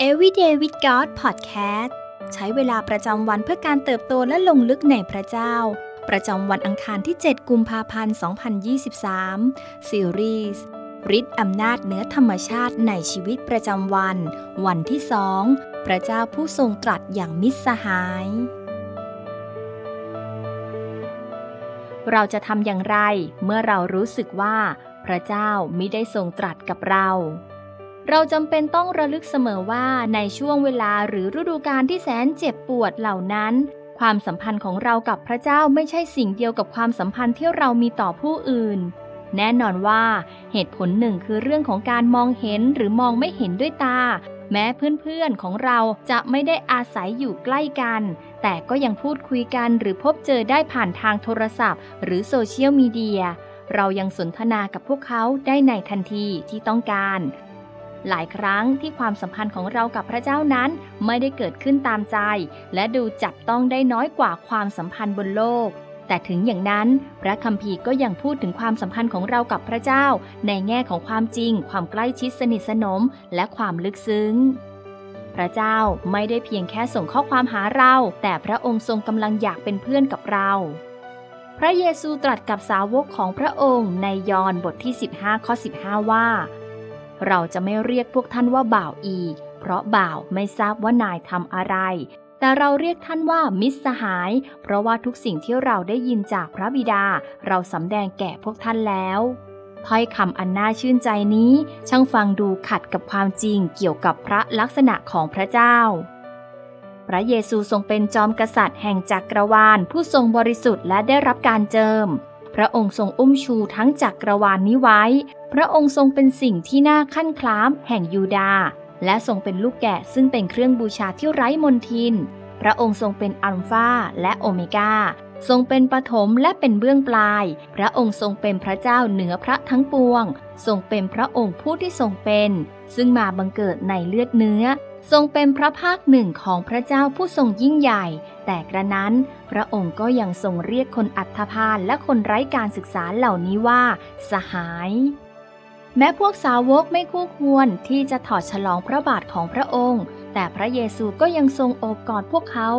Everyday with God Podcast ใช้เวลาประจำวันเพื่อการเติบโตและลงลึกในพระเจ้า ประจำวันอังคารที่ 7 กุมภาพันธ์ 2023 ซีรีส์ฤทธิ์อำนาจเหนือธรรมชาติในชีวิตประจำวัน วันที่สองพระเจ้าผู้ทรงตรัสอย่างมิตรสหาย เราจะทำอย่างไรเมื่อเรารู้สึกว่าพระเจ้ามิได้ทรงตรัสกับเรา เราจำเป็นต้องระลึกเสมอว่าในช่วงเวลาหรือฤดูกาลที่แสนเจ็บปวดเหล่านั้น ความสัมพันธ์ของเรากับพระเจ้าไม่ใช่สิ่งเดียวกับความสัมพันธ์ที่เรามีต่อผู้อื่น แน่นอนว่าเหตุผลหนึ่งคือเรื่องของการมองเห็นหรือมองไม่เห็นด้วยตา แม้เพื่อนๆของเราจะไม่ได้อาศัยอยู่ใกล้กัน แต่ก็ยังพูดคุยกันหรือพบเจอได้ผ่านทางโทรศัพท์ หรือโซเชียลมีเดียเรายังสนทนากับพวกเขาได้ในทันทีที่ต้องการ หลายครั้งที่ความสัมพันธ์ของเรากับพระเจ้านั้นไม่ได้เกิดขึ้นตามใจ และดูจับต้องได้น้อยกว่าความสัมพันธ์บนโลก แต่ถึงอย่างนั้น พระคัมภีร์ก็ยังพูดถึงความสัมพันธ์ของเรากับพระเจ้า ในแง่ของความจริง ความใกล้ชิดสนิทสนม และความลึกซึ้งพระเจ้าไม่ได้เพียงแค่ส่งข้อความหาเรา แต่พระองค์ทรงกำลังอยากเป็นเพื่อนกับเรา พระเยซูตรัสกับสาวกของพระองค์ในยอห์นบทที่ 15 ข้อ 15 ว่า เราจะไม่เรียกพวกท่านว่าบ่าวอีก เพราะบ่าวไม่ทราบว่านายทำอะไร แต่เราเรียกท่านว่ามิตรสหาย เพราะว่าทุกสิ่งที่เราได้ยินจากพระบิดา เราสำแดงแก่พวกท่านแล้วถ้อยคำอันน่าชื่นใจนี้ ช่างฟังดูขัดกับความจริงเกี่ยวกับพระลักษณะของพระเจ้า พระเยซูทรงเป็นจอมกษัตริย์แห่งจักรวาล ผู้ทรงบริสุทธิ์และได้รับการเจิม พระองค์ทรงอุ้มชูทั้งจักรวาลนนี้ไว้ พระองค์ทรงเป็นสิ่งที่น่าขั้นคล้ามแห่งยูดา และทรงเป็นลูกแกะซึ่งเป็นเครื่องบูชาที่ไร้มนทิน พระองค์ทรงเป็นอัลฟาและโอเมกาทรงเป็นปฐมและเป็นเบื้องปลาย พระองค์ทรงเป็นพระเจ้าเหนือพระทั้งปวง ทรงเป็นพระองค์ผู้ที่ทรงเป็น ซึ่งมาบังเกิดในเลือดเนื้อ ทรงเป็นพระภาคหนึ่งของพระเจ้าผู้ทรงยิ่งใหญ่ แต่กระนั้น พระองค์ก็ยังทรงเรียกคนอัธพาลและคนไร้การศึกษาเหล่านี้ว่า สหาย แม้พวกสาวกไม่คู่ควรที่จะถอดฉลองพระบาทของพระองค์ แต่พระเยซูก็ยังทรงโอบกอดพวกเขา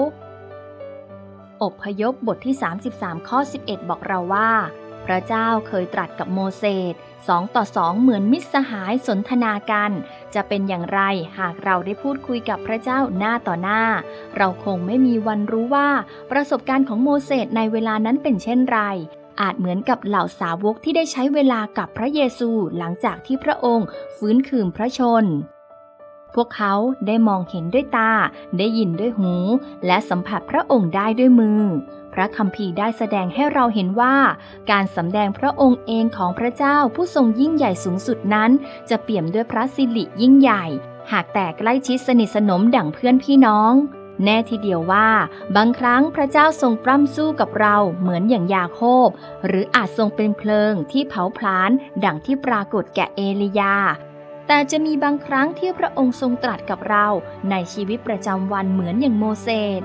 อบพยพบทที่ 33 ข้อ 11 บอกเราว่า พระเจ้าเคยตรัสกับโมเสสสองต่อสองเหมือนมิตรสหายสนทนากัน จะเป็นอย่างไรหากเราได้พูดคุยกับพระเจ้าหน้าต่อหน้า เราคงไม่มีวันรู้ว่าประสบการณ์ของโมเสสในเวลานั้นเป็นเช่นไร อาจเหมือนกับเหล่าสาวกที่ได้ใช้เวลากับพระเยซูหลังจากที่พระองค์ฟื้นคืนพระชน พวกเขาได้มองเห็นด้วยตา ได้ยินด้วยหู และสัมผัสพระองค์ได้ด้วยมือ พระคัมภีร์ได้แสดงให้เราเห็นว่า การสำแดงพระองค์เองของพระเจ้าผู้ทรงยิ่งใหญ่สูงสุดนั้น จะเปี่ยมด้วยพระสิริยิ่งใหญ่ หากแต่ใกล้ชิดสนิทสนมดั่งเพื่อนพี่น้อง แน่ทีเดียวว่า บางครั้งพระเจ้าทรงปล้ำสู้กับเราเหมือนอย่างยาโคบ หรืออาจทรงเป็นเพลิงที่เผาพลานดังที่ปรากฏแก่เอลียา แต่จะมีบางครั้งที่พระองค์ทรงตรัสกับเราในชีวิตประจำวันเหมือนอย่างโมเสส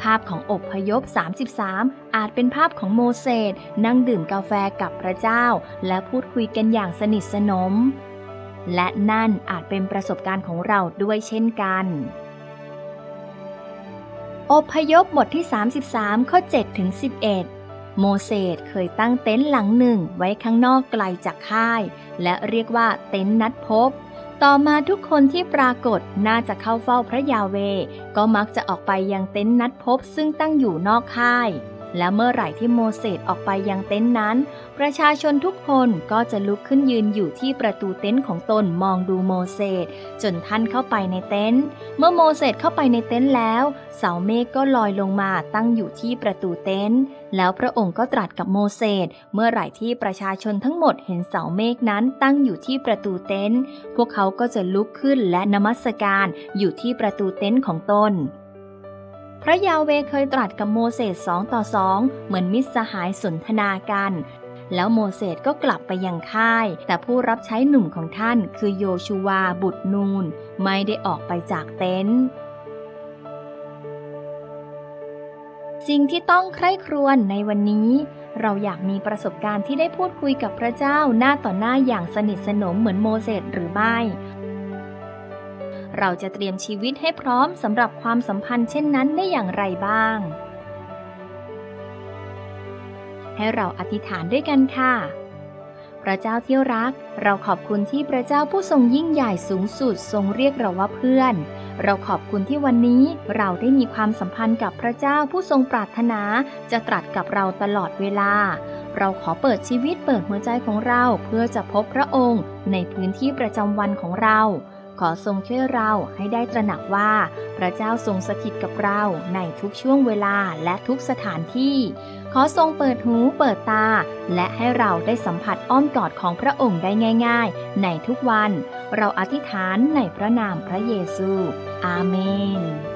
ภาพของอบพยพ 33 อาจเป็นภาพของโมเสสนั่งดื่มกาแฟกับพระเจ้า และพูดคุยกันอย่างสนิทสนม และนั่นอาจเป็นประสบการณ์ของเราด้วยเช่นกัน อพยพบทที่ 33 ข้อ7ถึง11 โมเสสเคยตั้งเต็นท์หลังหนึ่งไว้ข้างนอกไกลจากค่าย และเรียกว่าเต็นท์นัดพบ ต่อมาทุกคนที่ปรากฏน่าจะเข้าเฝ้าพระยาเว ก็มักจะออกไปยังเต็นท์นัดพบซึ่งตั้งอยู่นอกค่าย และเมื่อไหร่ที่โมเสสออกไปยังเต็นท์นั้น ประชาชนทุกคนก็จะลุกขึ้นยืนอยู่ที่ประตูเต็นท์ของตนมองดูโมเสสจนท่านเข้าไปในเต็นท์เมื่อโมเสสเข้าไปในเต็นท์แล้ว เสาเมฆก็ลอยลงมาตั้งอยู่ที่ประตูเต็นท์แล้วพระองค์ก็ตรัสกับโมเสสเมื่อไหร่ที่ประชาชนทั้งหมดเห็นเสาเมฆนั้นตั้งอยู่ที่ประตูเต็นท์พวกเขาก็จะลุกขึ้นและนมัสการอยู่ที่ประตูเต็นท์ของตน พระยาเวเคยตรัสกับโมเสสสองต่อสองเหมือนมิตรสหายสนทนากัน แล้วโมเสสก็กลับไปยังค่าย แต่ผู้รับใช้หนุ่มของท่านคือโยชูวาบุตรนูน ไม่ได้ออกไปจากเต็นท์สิ่งที่ต้องใคร่ครวญในวันนี้ เราอยากมีประสบการณ์ที่ได้พูดคุยกับพระเจ้าหน้าต่อหน้าอย่างสนิทสนมเหมือนโมเสสหรือไม่ เราจะเตรียมชีวิตให้พร้อมสำหรับความสัมพันธ์เช่นนั้นได้อย่างไรบ้าง ให้เราอธิษฐานด้วยกันค่ะ พระเจ้าที่รัก เราขอบคุณที่พระเจ้าผู้ทรงยิ่งใหญ่สูงสุดทรงเรียกเราว่าเพื่อน เราขอบคุณที่วันนี้เราได้มีความสัมพันธ์กับพระเจ้าผู้ทรงปรารถนาจะตรัสกับเราตลอดเวลาเราขอเปิดชีวิตเปิดหัวใจของเราเพื่อจะพบพระองค์ในพื้นที่ประจำวันของเรา ขอทรงช่วยเราให้ได้ตระหนักว่า พระเจ้าทรงสถิตกับเราในทุกช่วงเวลาและทุกสถานที่ ขอทรงเปิดหูเปิดตา และให้เราได้สัมผัสอ้อมกอดของพระองค์ได้ง่าย ๆ ในทุกวัน เราอธิษฐานในพระนามพระเยซู อาเมน